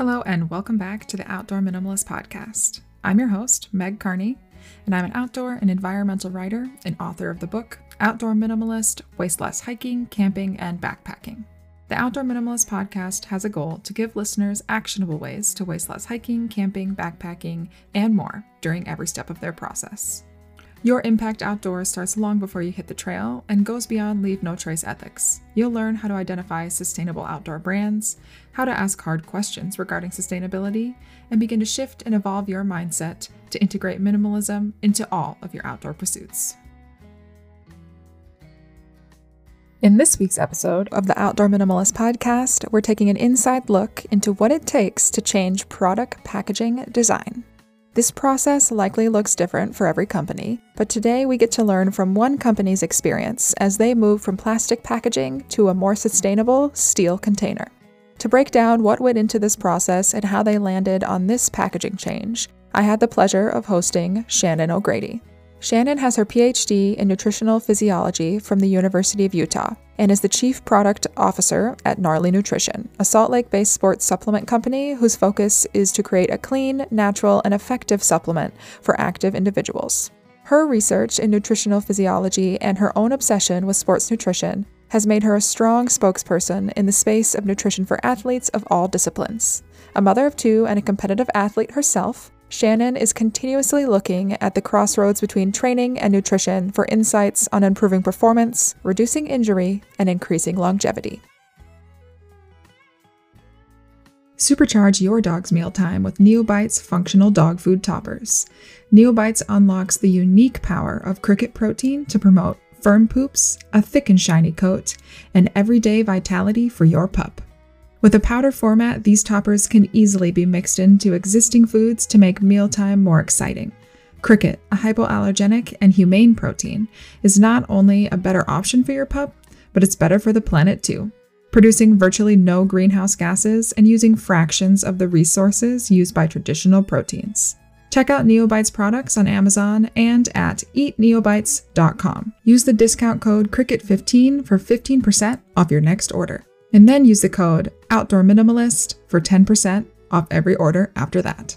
Hello, and welcome back to the Outdoor Minimalist Podcast. I'm your host, Meg Carney, and I'm an outdoor and environmental writer and author of the book Outdoor Minimalist Waste Less Hiking, Camping, and Backpacking. The Outdoor Minimalist Podcast has a goal to give listeners actionable ways to waste less hiking, camping, backpacking, and more during every step of their process. Your impact outdoors starts long before you hit the trail and goes beyond leave no trace ethics. You'll learn how to identify sustainable outdoor brands, how to ask hard questions regarding sustainability, and begin to shift and evolve your mindset to integrate minimalism into all of your outdoor pursuits. In this week's episode of the Outdoor Minimalist Podcast, we're taking an inside look into what it takes to change product packaging design. This process likely looks different for every company, but today we get to learn from one company's experience as they move from plastic packaging to a more sustainable steel container. To break down what went into this process and how they landed on this packaging change, I had the pleasure of hosting Shannon O'Grady. Shannon has her PhD in nutritional physiology from the University of Utah and is the Chief Product Officer at Gnarly Nutrition, a Salt Lake based sports supplement company whose focus is to create a clean, natural, and effective supplement for active individuals. Her research in nutritional physiology and her own obsession with sports nutrition has made her a strong spokesperson in the space of nutrition for athletes of all disciplines. A mother of two and a competitive athlete herself, Shannon is continuously looking at the crossroads between training and nutrition for insights on improving performance, reducing injury, and increasing longevity. Supercharge your dog's mealtime with Neobites functional dog food toppers. Neobites unlocks the unique power of cricket protein to promote firm poops, a thick and shiny coat, and everyday vitality for your pup. With a powder format, these toppers can easily be mixed into existing foods to make mealtime more exciting. Cricket, a hypoallergenic and humane protein, is not only a better option for your pup, but it's better for the planet too, producing virtually no greenhouse gases and using fractions of the resources used by traditional proteins. Check out Neobites products on Amazon and at eatneobites.com. Use the discount code CRICKET15 for 15% off your next order. And then use the code Outdoor Minimalist for 10% off every order after that.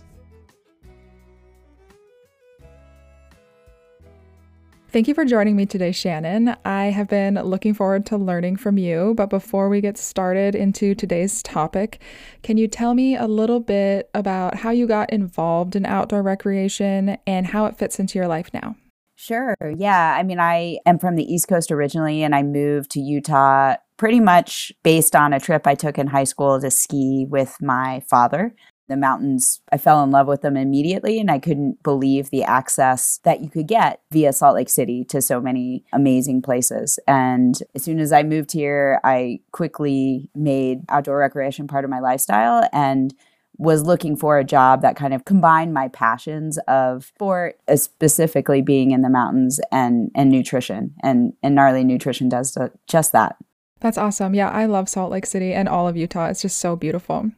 Thank you for joining me today, Shannon. I have been looking forward to learning from you. But before we get started into today's topic, can you tell me a little bit about how you got involved in outdoor recreation and how it fits into your life now? Sure. Yeah. I mean, I am from the East Coast originally, and I moved to Utah pretty much based on a trip I took in high school to ski with my father. The mountains, I fell in love with them immediately, and I couldn't believe the access that you could get via Salt Lake City to so many amazing places. And as soon as I moved here, I quickly made outdoor recreation part of my lifestyle and was looking for a job that kind of combined my passions of sport, uh, specifically being in the mountains and and nutrition. And and gnarly nutrition does just that. That's awesome. Yeah, I love Salt Lake City and all of Utah. It's just so beautiful.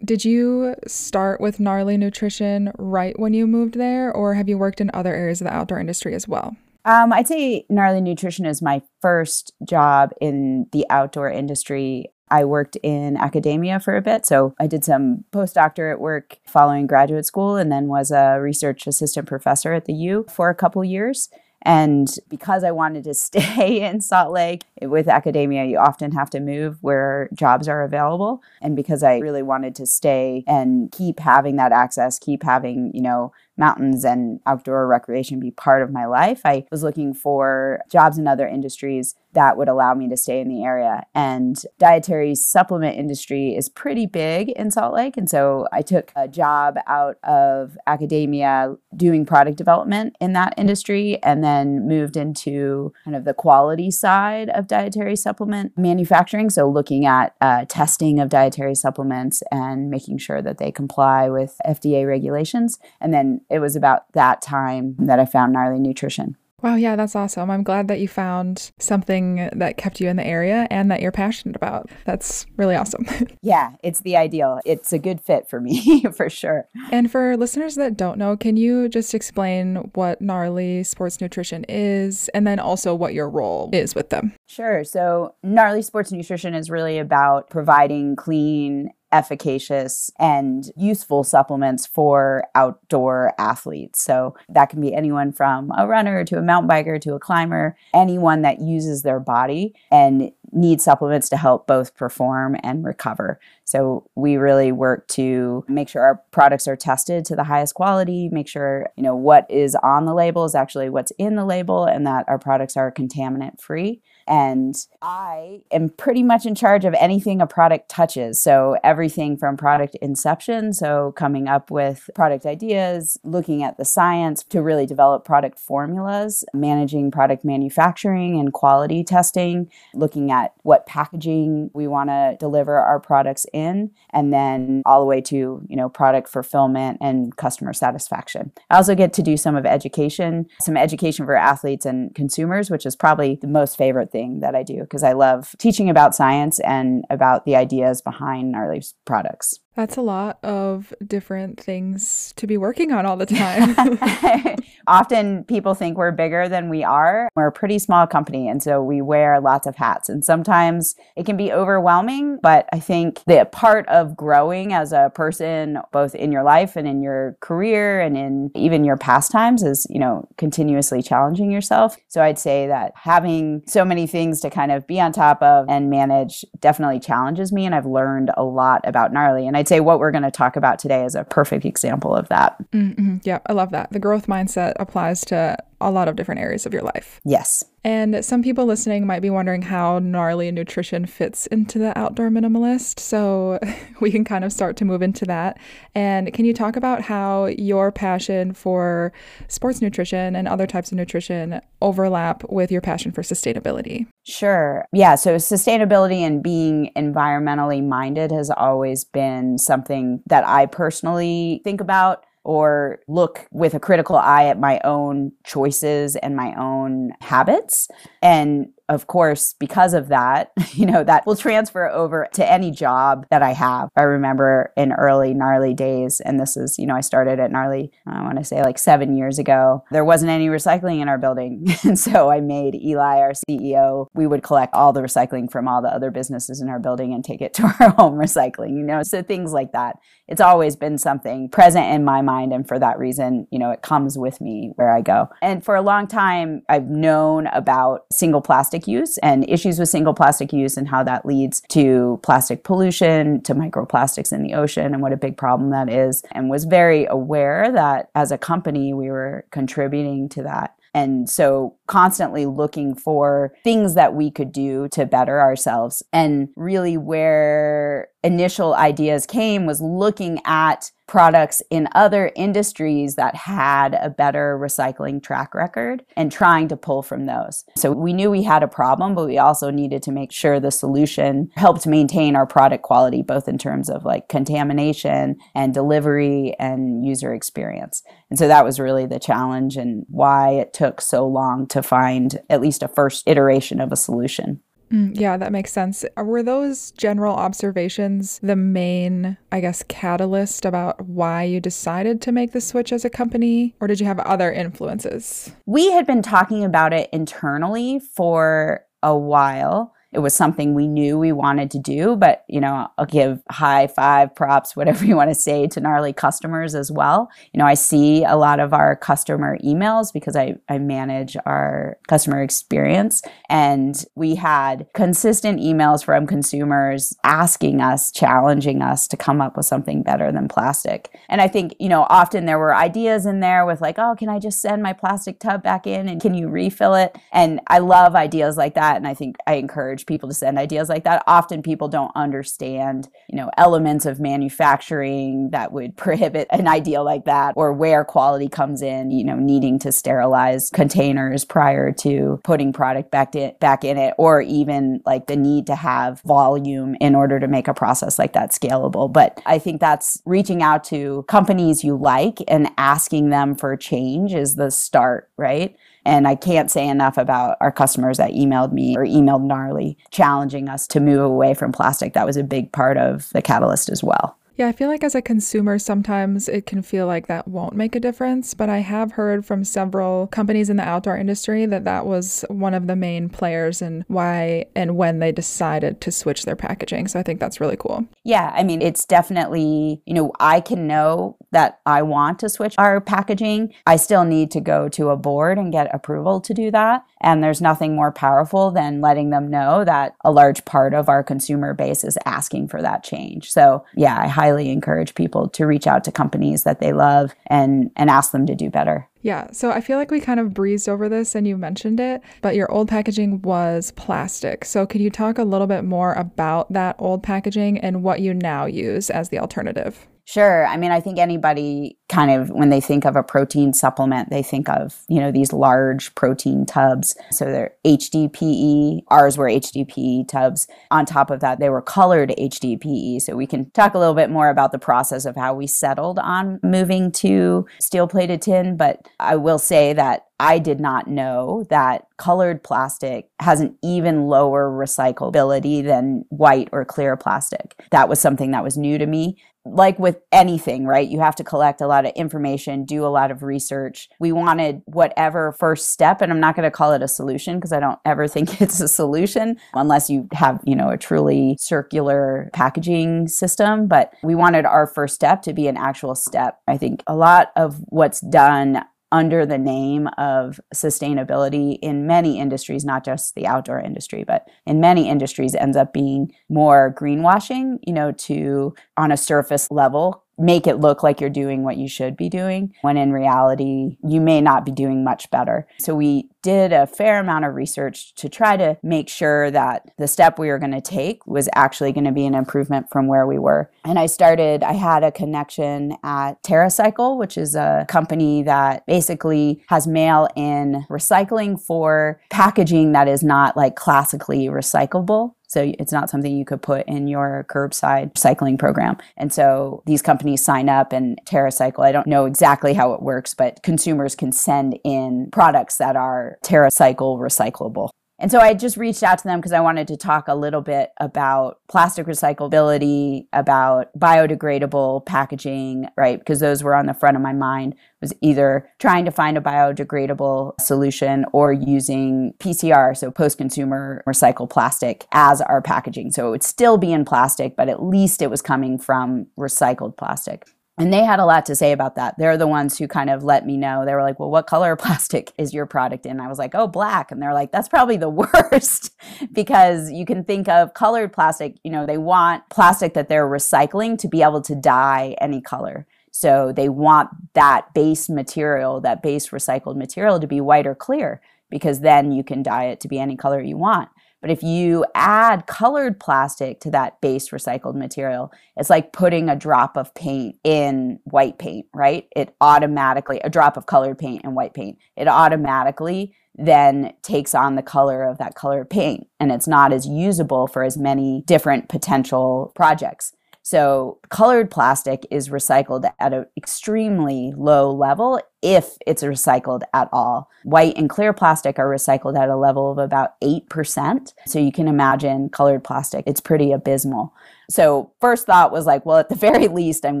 Did you start with gnarly nutrition right when you moved there, or have you worked in other areas of the outdoor industry as well? Um, I'd say gnarly nutrition is my first job in the outdoor industry. I worked in academia for a bit. So I did some postdoctorate work following graduate school and then was a research assistant professor at the U for a couple years. And because I wanted to stay in Salt Lake, with academia, you often have to move where jobs are available. And because I really wanted to stay and keep having that access, keep having, you know, mountains and outdoor recreation be part of my life, I was looking for jobs in other industries that would allow me to stay in the area. And dietary supplement industry is pretty big in Salt Lake. And so I took a job out of academia doing product development in that industry and then moved into kind of the quality side of dietary supplement manufacturing. So looking at uh, testing of dietary supplements and making sure that they comply with FDA regulations. And then it was about that time that I found Gnarly Nutrition. Wow, yeah, that's awesome. I'm glad that you found something that kept you in the area and that you're passionate about. That's really awesome. yeah, it's the ideal. It's a good fit for me, for sure. And for listeners that don't know, can you just explain what Gnarly Sports Nutrition is and then also what your role is with them? Sure. So, Gnarly Sports Nutrition is really about providing clean efficacious and useful supplements for outdoor athletes. So that can be anyone from a runner to a mountain biker to a climber, anyone that uses their body and needs supplements to help both perform and recover. So we really work to make sure our products are tested to the highest quality, make sure, you know, what is on the label is actually what's in the label and that our products are contaminant free. And I am pretty much in charge of anything a product touches. So, everything from product inception, so coming up with product ideas, looking at the science to really develop product formulas, managing product manufacturing and quality testing, looking at what packaging we want to deliver our products in, and then all the way to, you know, product fulfillment and customer satisfaction. I also get to do some of education, some education for athletes and consumers, which is probably the most favorite thing that I do because I love teaching about science and about the ideas behind Gnarly's products. That's a lot of different things to be working on all the time. Often people think we're bigger than we are. We're a pretty small company, and so we wear lots of hats. And sometimes it can be overwhelming, but I think the part of growing as a person, both in your life and in your career and in even your pastimes, is, you know, continuously challenging yourself. So I'd say that having so many things to kind of be on top of and manage definitely challenges me. And I've learned a lot about Gnarly. And I I'd say what we're going to talk about today is a perfect example of that. Mm-hmm. Yeah, I love that. The growth mindset applies to a lot of different areas of your life. Yes. And some people listening might be wondering how gnarly nutrition fits into the outdoor minimalist. So we can kind of start to move into that. And can you talk about how your passion for sports nutrition and other types of nutrition overlap with your passion for sustainability? Sure. Yeah. So sustainability and being environmentally minded has always been something that I personally think about or look with a critical eye at my own choices and my own habits. And of course, because of that, you know, that will transfer over to any job that I have. I remember in early gnarly days, and this is, you know, I started at gnarly, I want to say like seven years ago. There wasn't any recycling in our building. and so I made Eli, our CEO, we would collect all the recycling from all the other businesses in our building and take it to our home recycling, you know, so things like that. It's always been something present in my mind. And for that reason, you know, it comes with me where I go. And for a long time, I've known about single plastic plastic use and issues with single plastic use and how that leads to plastic pollution, to microplastics in the ocean, and what a big problem that is. And was very aware that as a company, we were contributing to that. And so constantly looking for things that we could do to better ourselves. And really, where initial ideas came was looking at products in other industries that had a better recycling track record and trying to pull from those. So we knew we had a problem, but we also needed to make sure the solution helped maintain our product quality, both in terms of like contamination and delivery and user experience. And so that was really the challenge and why it took so long to find at least a first iteration of a solution. Mm, yeah, that makes sense. Were those general observations the main, I guess, catalyst about why you decided to make the switch as a company, or did you have other influences? We had been talking about it internally for a while it was something we knew we wanted to do. But, you know, I'll give high five, props, whatever you want to say to gnarly customers as well. You know, I see a lot of our customer emails because I, I manage our customer experience. And we had consistent emails from consumers asking us, challenging us to come up with something better than plastic. And I think, you know, often there were ideas in there with like, oh, can I just send my plastic tub back in and can you refill it? And I love ideas like that. And I think I encourage people to send ideas like that. Often people don't understand, you know, elements of manufacturing that would prohibit an idea like that or where quality comes in, you know, needing to sterilize containers prior to putting product back in, back in it or even like the need to have volume in order to make a process like that scalable. But I think that's reaching out to companies you like and asking them for change is the start, right? And I can't say enough about our customers that emailed me or emailed Gnarly challenging us to move away from plastic. That was a big part of the catalyst as well. Yeah, I feel like as a consumer, sometimes it can feel like that won't make a difference. But I have heard from several companies in the outdoor industry that that was one of the main players in why and when they decided to switch their packaging. So I think that's really cool. Yeah, I mean, it's definitely, you know, I can know that I want to switch our packaging. I still need to go to a board and get approval to do that. And there's nothing more powerful than letting them know that a large part of our consumer base is asking for that change. So, yeah, I highly encourage people to reach out to companies that they love and and ask them to do better. Yeah, so I feel like we kind of breezed over this and you mentioned it, but your old packaging was plastic. So could you talk a little bit more about that old packaging and what you now use as the alternative? Sure. I mean, I think anybody kind of, when they think of a protein supplement, they think of, you know, these large protein tubs. So they're HDPE. Ours were HDPE tubs. On top of that, they were colored HDPE. So we can talk a little bit more about the process of how we settled on moving to steel plated tin. But I will say that I did not know that colored plastic has an even lower recyclability than white or clear plastic. That was something that was new to me like with anything, right? You have to collect a lot of information, do a lot of research. We wanted whatever first step, and I'm not going to call it a solution because I don't ever think it's a solution unless you have, you know, a truly circular packaging system. But we wanted our first step to be an actual step. I think a lot of what's done under the name of sustainability in many industries, not just the outdoor industry, but in many industries ends up being more greenwashing, you know, to on a surface level make it look like you're doing what you should be doing when in reality you may not be doing much better. So we did a fair amount of research to try to make sure that the step we were going to take was actually going to be an improvement from where we were. And I started I had a connection at TerraCycle, which is a company that basically has mail in recycling for packaging that is not like classically recyclable. So it's not something you could put in your curbside recycling program. And so these companies sign up and TerraCycle, I don't know exactly how it works, but consumers can send in products that are TerraCycle recyclable. And so I just reached out to them because I wanted to talk a little bit about plastic recyclability, about biodegradable packaging, right? Because those were on the front of my mind was either trying to find a biodegradable solution or using PCR, so post-consumer recycled plastic as our packaging. So it would still be in plastic, but at least it was coming from recycled plastic. And they had a lot to say about that. They're the ones who kind of let me know. They were like, Well, what color plastic is your product in? I was like, Oh, black. And they're like, That's probably the worst because you can think of colored plastic, you know, they want plastic that they're recycling to be able to dye any color. So they want that base material, that base recycled material to be white or clear because then you can dye it to be any color you want. But if you add colored plastic to that base recycled material, it's like putting a drop of paint in white paint, right? It automatically, a drop of colored paint in white paint, it automatically then takes on the color of that colored paint and it's not as usable for as many different potential projects. So colored plastic is recycled at an extremely low level if it's recycled at all. White and clear plastic are recycled at a level of about 8%. So you can imagine colored plastic, it's pretty abysmal. So, first thought was like, well, at the very least, I'm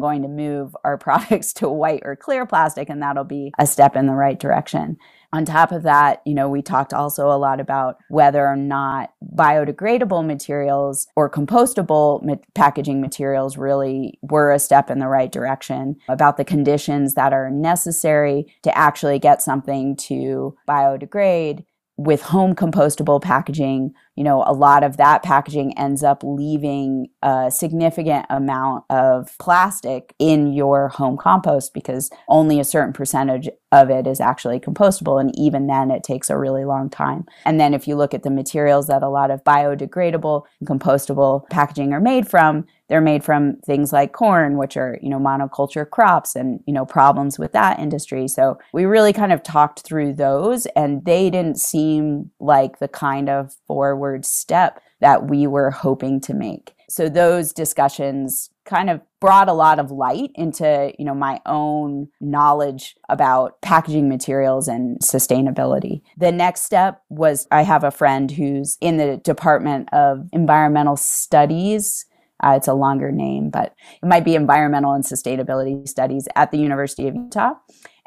going to move our products to white or clear plastic, and that'll be a step in the right direction. On top of that, you know, we talked also a lot about whether or not biodegradable materials or compostable ma- packaging materials really were a step in the right direction, about the conditions that are necessary to actually get something to biodegrade with home compostable packaging, you know, a lot of that packaging ends up leaving a significant amount of plastic in your home compost because only a certain percentage of it is actually compostable. And even then, it takes a really long time. And then, if you look at the materials that a lot of biodegradable and compostable packaging are made from, they're made from things like corn, which are, you know, monoculture crops and, you know, problems with that industry. So we really kind of talked through those and they didn't seem like the kind of forward step that we were hoping to make. So those discussions kind of brought a lot of light into you know my own knowledge about packaging materials and sustainability the next step was i have a friend who's in the department of environmental studies Uh, it's a longer name, but it might be Environmental and Sustainability Studies at the University of Utah.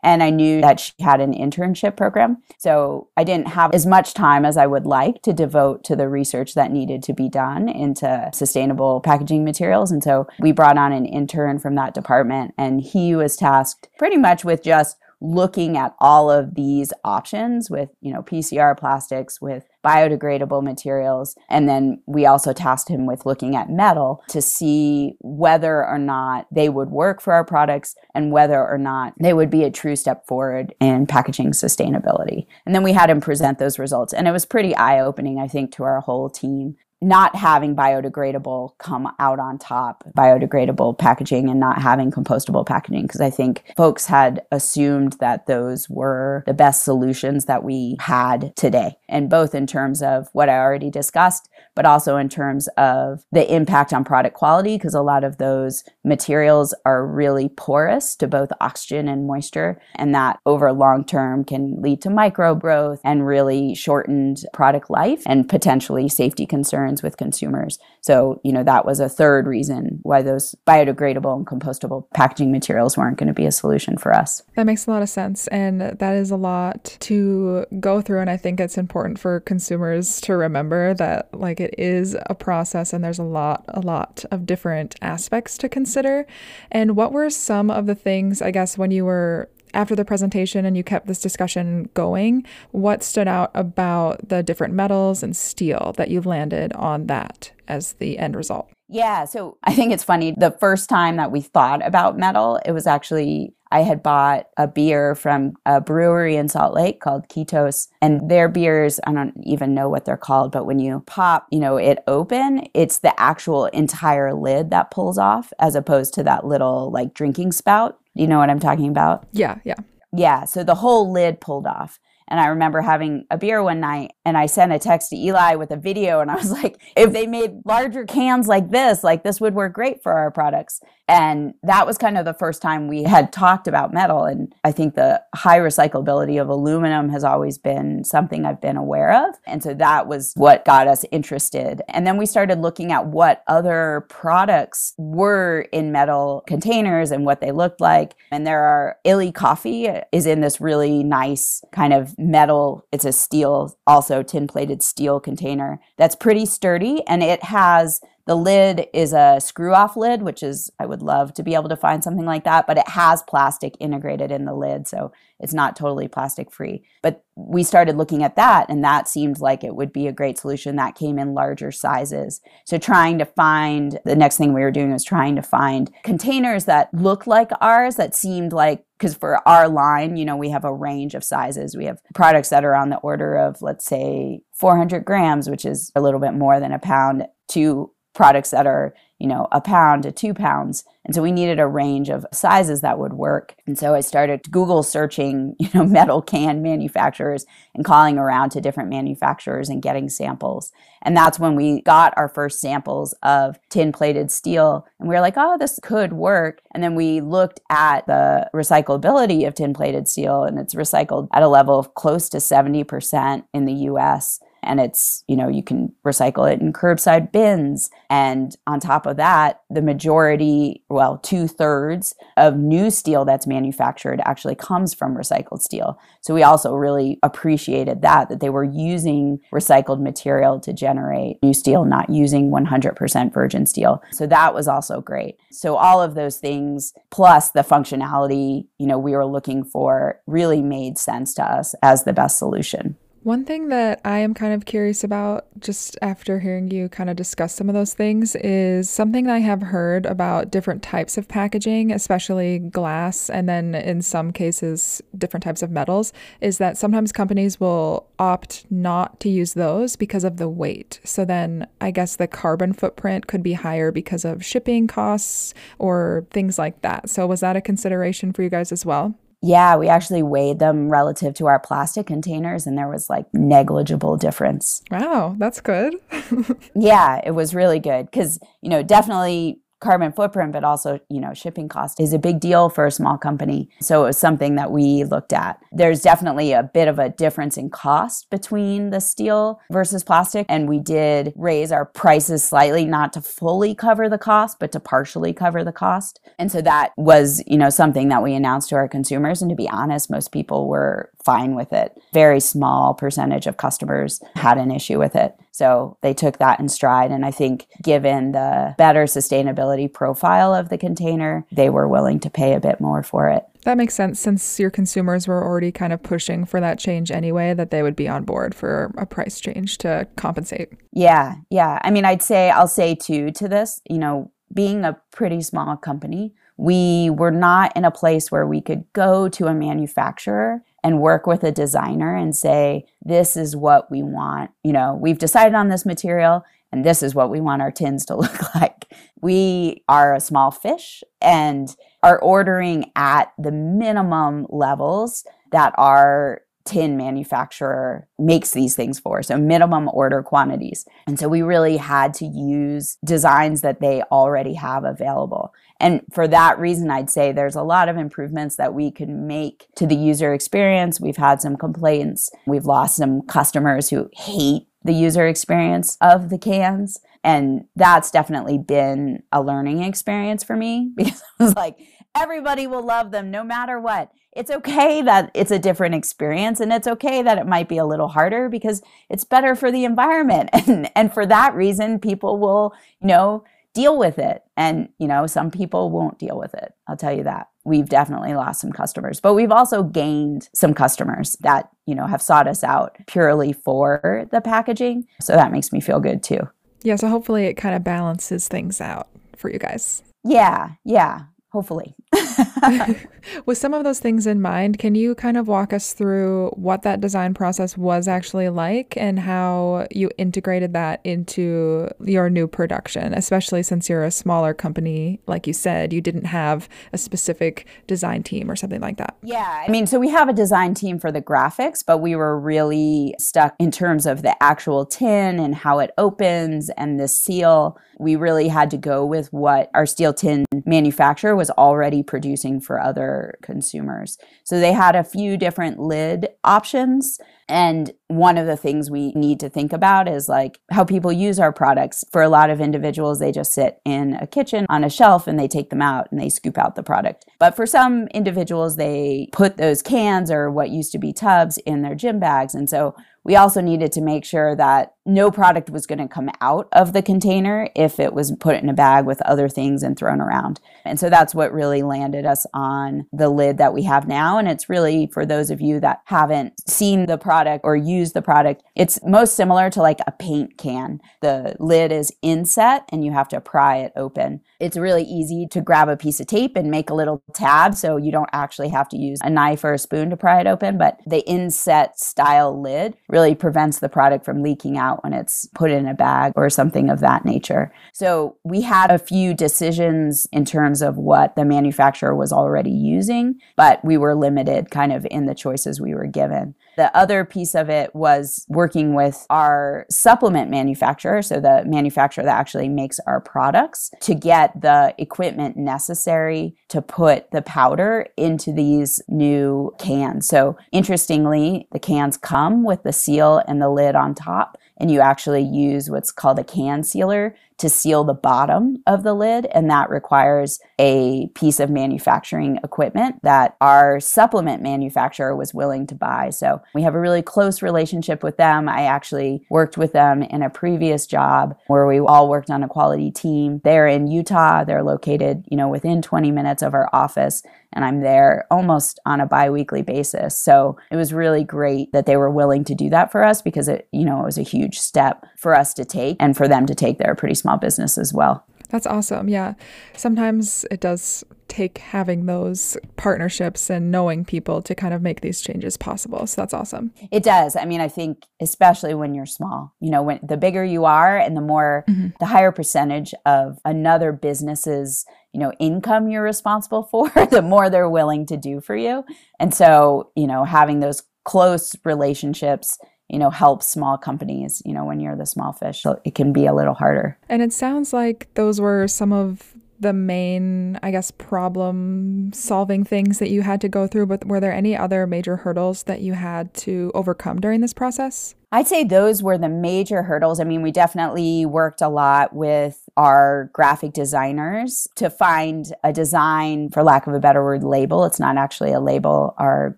And I knew that she had an internship program. So I didn't have as much time as I would like to devote to the research that needed to be done into sustainable packaging materials. And so we brought on an intern from that department, and he was tasked pretty much with just looking at all of these options with, you know, PCR plastics, with biodegradable materials. And then we also tasked him with looking at metal to see whether or not they would work for our products and whether or not they would be a true step forward in packaging sustainability. And then we had him present those results. And it was pretty eye opening, I think, to our whole team not having biodegradable come out on top, biodegradable packaging and not having compostable packaging. Because I think folks had assumed that those were the best solutions that we had today. And both in terms of what I already discussed, but also in terms of the impact on product quality, because a lot of those materials are really porous to both oxygen and moisture. And that over long term can lead to micro growth and really shortened product life and potentially safety concerns with consumers. So, you know, that was a third reason why those biodegradable and compostable packaging materials weren't going to be a solution for us. That makes a lot of sense. And that is a lot to go through. And I think it's important for consumers to remember that, like, it is a process and there's a lot, a lot of different aspects to consider. And what were some of the things, I guess, when you were after the presentation and you kept this discussion going, what stood out about the different metals and steel that you've landed on that as the end result? Yeah, so I think it's funny. The first time that we thought about metal, it was actually I had bought a beer from a brewery in Salt Lake called Kiitos, and their beers, I don't even know what they're called, but when you pop, you know, it open, it's the actual entire lid that pulls off as opposed to that little like drinking spout. Do you know what I'm talking about? Yeah, yeah. Yeah, so the whole lid pulled off. And I remember having a beer one night and I sent a text to Eli with a video and I was like, if they made larger cans like this, like this would work great for our products. And that was kind of the first time we had talked about metal. And I think the high recyclability of aluminum has always been something I've been aware of. And so that was what got us interested. And then we started looking at what other products were in metal containers and what they looked like. And there are Illy Coffee is in this really nice kind of metal, it's a steel, also tin plated steel container that's pretty sturdy and it has the lid is a screw off lid, which is, I would love to be able to find something like that, but it has plastic integrated in the lid. So it's not totally plastic free. But we started looking at that, and that seemed like it would be a great solution. That came in larger sizes. So trying to find the next thing we were doing was trying to find containers that look like ours, that seemed like because for our line, you know, we have a range of sizes. We have products that are on the order of, let's say, 400 grams, which is a little bit more than a pound, to products that are, you know, a pound to two pounds. And so we needed a range of sizes that would work. And so I started Google searching, you know, metal can manufacturers and calling around to different manufacturers and getting samples. And that's when we got our first samples of tin plated steel. And we were like, oh, this could work. And then we looked at the recyclability of tin plated steel, and it's recycled at a level of close to 70% in the US and it's you know you can recycle it in curbside bins. And on top of that the majority well two-thirds of new steel that's manufactured actually comes from recycled steel. So we also really appreciated that that they were using recycled material to generate new steel not using 100% virgin steel. So that was also great. So all of those things plus the functionality you know we were looking for really made sense to us as the best solution one thing that I am kind of curious about, just after hearing you kind of discuss some of those things, is something I have heard about different types of packaging, especially glass, and then in some cases, different types of metals, is that sometimes companies will opt not to use those because of the weight. So then I guess the carbon footprint could be higher because of shipping costs or things like that. So was that a consideration for you guys as well? Yeah, we actually weighed them relative to our plastic containers and there was like negligible difference. Wow, that's good. yeah, it was really good cuz you know, definitely carbon footprint, but also, you know, shipping cost is a big deal for a small company. So it was something that we looked at. There's definitely a bit of a difference in cost between the steel versus plastic. And we did raise our prices slightly, not to fully cover the cost, but to partially cover the cost. And so that was, you know, something that we announced to our consumers. And to be honest, most people were fine with it. Very small percentage of customers had an issue with it. So they took that in stride. And I think given the better sustainability profile of the container, they were willing to pay a bit more for it. That makes sense since your consumers were already kind of pushing for that change anyway, that they would be on board for a price change to compensate. Yeah, yeah. I mean, I'd say, I'll say too to this, you know, being a pretty small company, we were not in a place where we could go to a manufacturer and work with a designer and say, this is what we want. You know, we've decided on this material and this is what we want our tins to look like. We are a small fish and are ordering at the minimum levels that our tin manufacturer makes these things for. So, minimum order quantities. And so, we really had to use designs that they already have available. And for that reason, I'd say there's a lot of improvements that we can make to the user experience. We've had some complaints. We've lost some customers who hate the user experience of the cans. And that's definitely been a learning experience for me because I was like, everybody will love them no matter what. It's okay that it's a different experience and it's okay that it might be a little harder because it's better for the environment. And, and for that reason, people will, you know, deal with it. And, you know, some people won't deal with it. I'll tell you that. We've definitely lost some customers, but we've also gained some customers that, you know, have sought us out purely for the packaging. So that makes me feel good too. Yeah. So hopefully it kind of balances things out for you guys. Yeah. Yeah hopefully. With some of those things in mind, can you kind of walk us through what that design process was actually like and how you integrated that into your new production, especially since you're a smaller company? Like you said, you didn't have a specific design team or something like that. Yeah. I mean, so we have a design team for the graphics, but we were really stuck in terms of the actual tin and how it opens and the seal. We really had to go with what our steel tin manufacturer was already producing for other consumers. So they had a few different lid options. And one of the things we need to think about is like how people use our products. For a lot of individuals, they just sit in a kitchen on a shelf and they take them out and they scoop out the product. But for some individuals, they put those cans or what used to be tubs in their gym bags. And so we also needed to make sure that no product was going to come out of the container if it was put in a bag with other things and thrown around. And so that's what really landed us on the lid that we have now. And it's really for those of you that haven't seen the product or used the product, it's most similar to like a paint can. The lid is inset and you have to pry it open. It's really easy to grab a piece of tape and make a little tab so you don't actually have to use a knife or a spoon to pry it open. But the inset style lid really prevents the product from leaking out when it's put in a bag or something of that nature. So we had a few decisions in terms of what the manufacturer was already using, but we were limited kind of in the choices we were given. The other piece of it was working with our supplement manufacturer, so the manufacturer that actually makes our products, to get the equipment necessary to put the powder into these new cans. So, interestingly, the cans come with the seal and the lid on top and you actually use what's called a can sealer to seal the bottom of the lid. And that requires a piece of manufacturing equipment that our supplement manufacturer was willing to buy. So we have a really close relationship with them. I actually worked with them in a previous job where we all worked on a quality team. They're in Utah. They're located, you know, within 20 minutes of our office and I'm there almost on a biweekly basis. So it was really great that they were willing to do that for us because it, you know, it was a huge step for us to take and for them to take. They're a pretty small business as well. That's awesome. Yeah. Sometimes it does take having those partnerships and knowing people to kind of make these changes possible. So that's awesome. It does. I mean, I think especially when you're small, you know, when the bigger you are and the more mm-hmm. the higher percentage of another business's you know income you're responsible for the more they're willing to do for you and so you know having those close relationships you know helps small companies you know when you're the small fish so it can be a little harder and it sounds like those were some of the main, I guess, problem solving things that you had to go through, but were there any other major hurdles that you had to overcome during this process? I'd say those were the major hurdles. I mean, we definitely worked a lot with our graphic designers to find a design, for lack of a better word, label. It's not actually a label. Our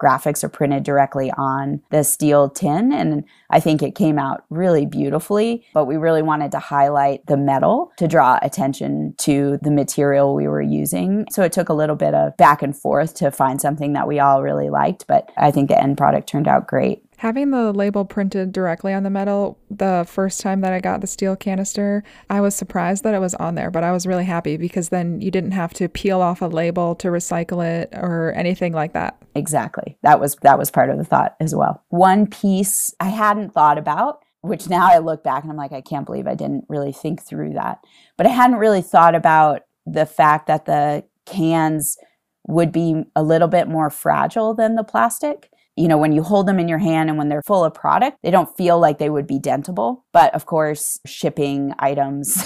graphics are printed directly on the steel tin. And I think it came out really beautifully, but we really wanted to highlight the metal to draw attention to the material we were using. So it took a little bit of back and forth to find something that we all really liked, but I think the end product turned out great. Having the label printed directly on the metal, the first time that I got the steel canister, I was surprised that it was on there, but I was really happy because then you didn't have to peel off a label to recycle it or anything like that. Exactly. That was that was part of the thought as well. One piece I hadn't thought about, which now I look back and I'm like I can't believe I didn't really think through that. But I hadn't really thought about the fact that the cans would be a little bit more fragile than the plastic you know, when you hold them in your hand and when they're full of product, they don't feel like they would be dentable. But of course, shipping items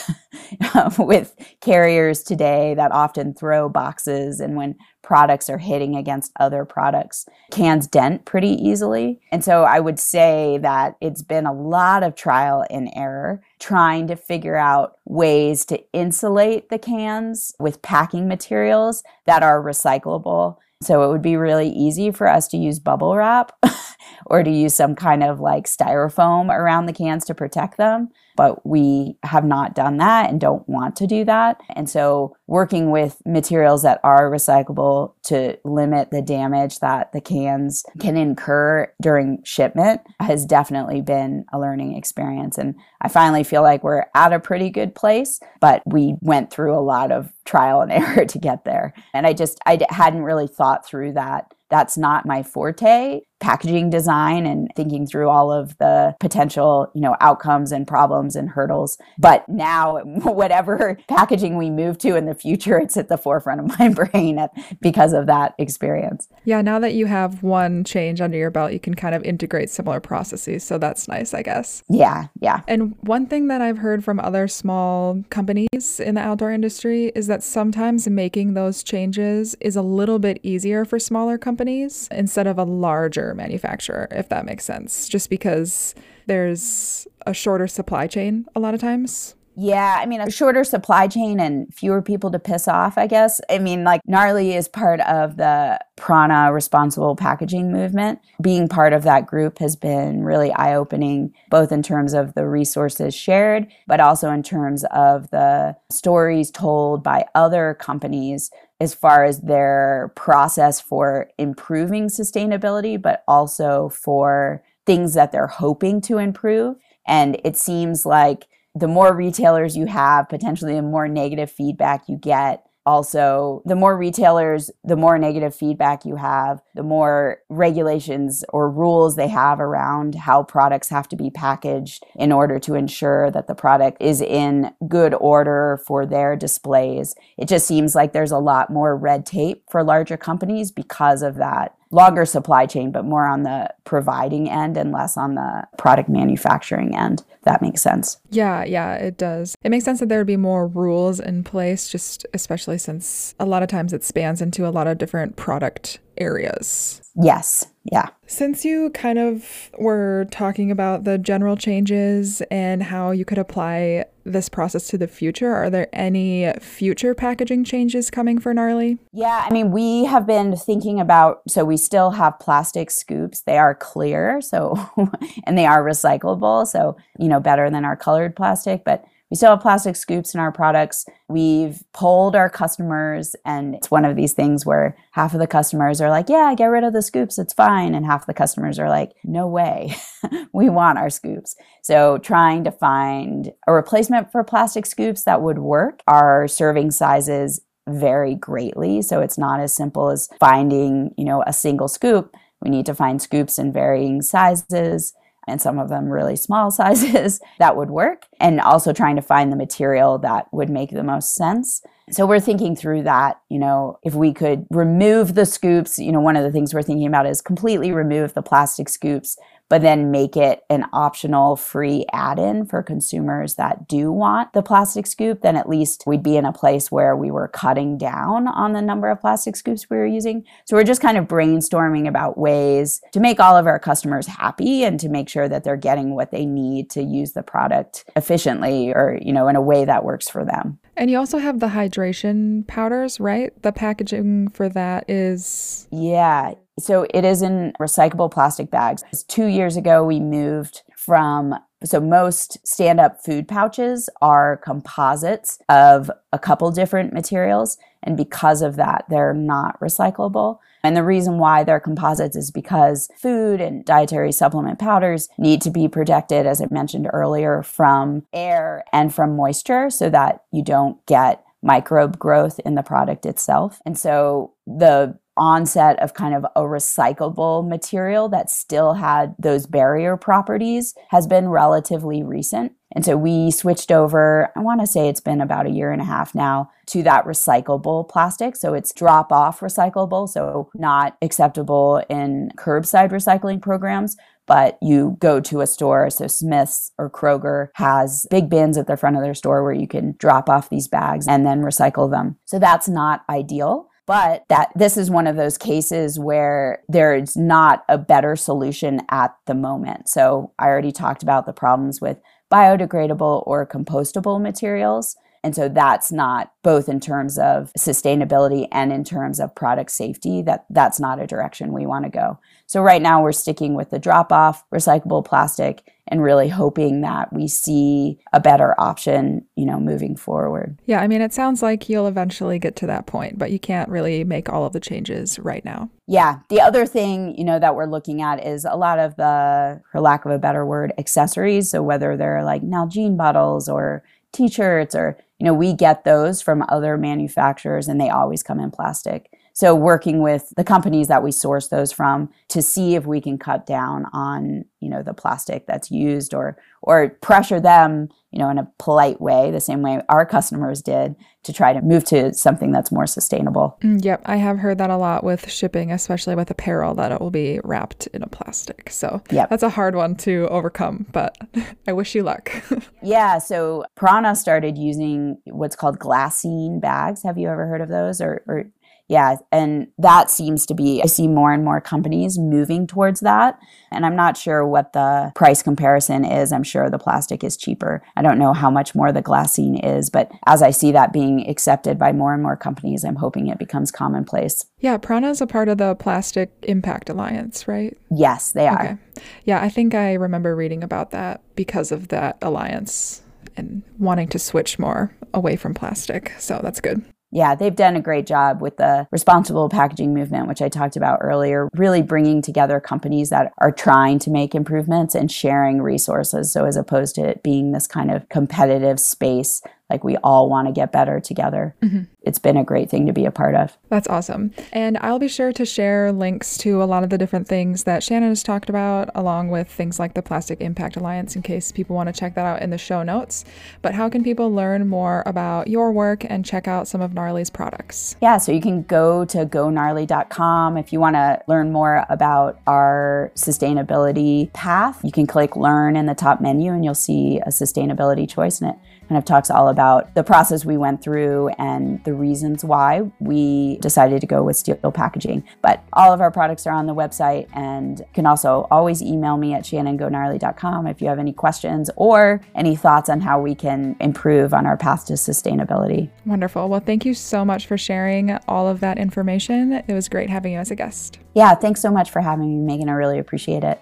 with carriers today that often throw boxes and when products are hitting against other products, cans dent pretty easily. And so I would say that it's been a lot of trial and error trying to figure out ways to insulate the cans with packing materials that are recyclable so it would be really easy for us to use bubble wrap or to use some kind of like styrofoam around the cans to protect them but we have not done that and don't want to do that. And so, working with materials that are recyclable to limit the damage that the cans can incur during shipment has definitely been a learning experience. And I finally feel like we're at a pretty good place, but we went through a lot of trial and error to get there. And I just, I hadn't really thought through that that's not my forte packaging design and thinking through all of the potential you know outcomes and problems and hurdles. But now whatever packaging we move to in the future it's at the forefront of my brain because of that experience. Yeah now that you have one change under your belt you can kind of integrate similar processes. So that's nice i guess. Yeah yeah. And one thing that i've heard from other small companies in the outdoor industry is that sometimes making those changes is a little bit easier for smaller companies companies instead of a larger manufacturer, if that makes sense, just because there's a shorter supply chain a lot of times. Yeah, I mean, a shorter supply chain and fewer people to piss off, I guess. I mean, like, Gnarly is part of the Prana responsible packaging movement. Being part of that group has been really eye opening, both in terms of the resources shared, but also in terms of the stories told by other companies as far as their process for improving sustainability, but also for things that they're hoping to improve. And it seems like the more retailers you have, potentially the more negative feedback you get also the more retailers the more negative feedback you have the more regulations or rules they have around how products have to be packaged in order to ensure that the product is in good order for their displays. It just seems like there's a lot more red tape for larger companies because of that longer supply chain, but more on the providing end and less on the product manufacturing end. That makes sense. Yeah, yeah, it does. It makes sense that there would be more rules in place, just especially since a lot of times it spans into a lot of different product areas. Yes. Yeah. Since you kind of were talking about the general changes and how you could apply this process to the future, are there any future packaging changes coming for Gnarly? Yeah, I mean, we have been thinking about so we still have plastic scoops. They are clear, so and they are recyclable, so you know, better than our colored plastic, but we still have plastic scoops in our products. We've polled our customers, and it's one of these things where half of the customers are like, Yeah, get rid of the scoops, it's fine. And half the customers are like, No way, we want our scoops. So, trying to find a replacement for plastic scoops that would work. Our serving sizes vary greatly. So, it's not as simple as finding, you know, a single scoop. We need to find scoops in varying sizes and some of them really small sizes that would work, and also trying to find the material that would make the most sense. So we're thinking through that, you know, if we could remove the scoops, you know, one of the things we're thinking about is completely remove the plastic scoops, but then make it an optional free add in for consumers that do want the plastic scoop, then at least we'd be in a place where we were cutting down on the number of plastic scoops we were using. So we're just kind of brainstorming about ways to make all of our customers happy and to make sure that they're getting what they need to use the product efficiently or, you know, in a way that works for them. And you also have the hydration powders, right? The packaging for that is. Yeah. So it is in recyclable plastic bags. Two years ago, we moved from so most stand up food pouches are composites of a couple different materials. And because of that, they're not recyclable. And the reason why they're composites is because food and dietary supplement powders need to be protected, as I mentioned earlier, from air and from moisture so that you don't get microbe growth in the product itself. And so the onset of kind of a recyclable material that still had those barrier properties has been relatively recent. And so we switched over, I want to say it's been about a year and a half now, to that recyclable plastic. So it's drop off recyclable, so not acceptable in curbside recycling programs. But you go to a store, so Smith's or Kroger has big bins at the front of their store where you can drop off these bags and then recycle them. So that's not ideal but that this is one of those cases where there's not a better solution at the moment. So I already talked about the problems with biodegradable or compostable materials. And so that's not both in terms of sustainability and in terms of product safety that that's not a direction we want to go. So right now we're sticking with the drop off recyclable plastic and really hoping that we see a better option, you know, moving forward. Yeah, I mean it sounds like you'll eventually get to that point, but you can't really make all of the changes right now. Yeah, the other thing, you know, that we're looking at is a lot of the for lack of a better word, accessories, so whether they're like Nalgene bottles or t-shirts or you know, we get those from other manufacturers and they always come in plastic. So working with the companies that we source those from to see if we can cut down on, you know, the plastic that's used or or pressure them, you know, in a polite way, the same way our customers did to try to move to something that's more sustainable. Mm, yep, I have heard that a lot with shipping, especially with apparel that it will be wrapped in a plastic. So, yep. that's a hard one to overcome, but I wish you luck. yeah, so Prana started using what's called glassine bags. Have you ever heard of those or, or yeah, and that seems to be, I see more and more companies moving towards that. And I'm not sure what the price comparison is. I'm sure the plastic is cheaper. I don't know how much more the glassine is, but as I see that being accepted by more and more companies, I'm hoping it becomes commonplace. Yeah, Prana is a part of the Plastic Impact Alliance, right? Yes, they are. Okay. Yeah, I think I remember reading about that because of that alliance and wanting to switch more away from plastic. So that's good yeah, they've done a great job with the responsible packaging movement, which I talked about earlier, really bringing together companies that are trying to make improvements and sharing resources. So, as opposed to it being this kind of competitive space like we all want to get better together. Mm-hmm. It's been a great thing to be a part of. That's awesome. And I'll be sure to share links to a lot of the different things that Shannon has talked about, along with things like the Plastic Impact Alliance, in case people want to check that out in the show notes. But how can people learn more about your work and check out some of Gnarly's products? Yeah, so you can go to gognarly.com if you want to learn more about our sustainability path. You can click learn in the top menu and you'll see a sustainability choice in it kind of talks all about the process we went through and the reasons why we decided to go with steel packaging. But all of our products are on the website and you can also always email me at shannongonarly.com if you have any questions or any thoughts on how we can improve on our path to sustainability. Wonderful. Well, thank you so much for sharing all of that information. It was great having you as a guest. Yeah, thanks so much for having me, Megan. I really appreciate it.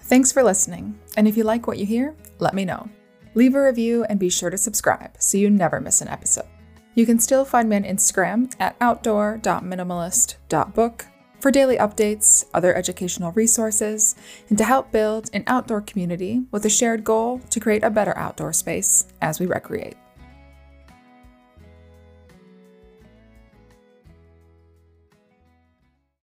Thanks for listening, and if you like what you hear, let me know. Leave a review and be sure to subscribe so you never miss an episode. You can still find me on Instagram at outdoor.minimalist.book for daily updates, other educational resources, and to help build an outdoor community with a shared goal to create a better outdoor space as we recreate.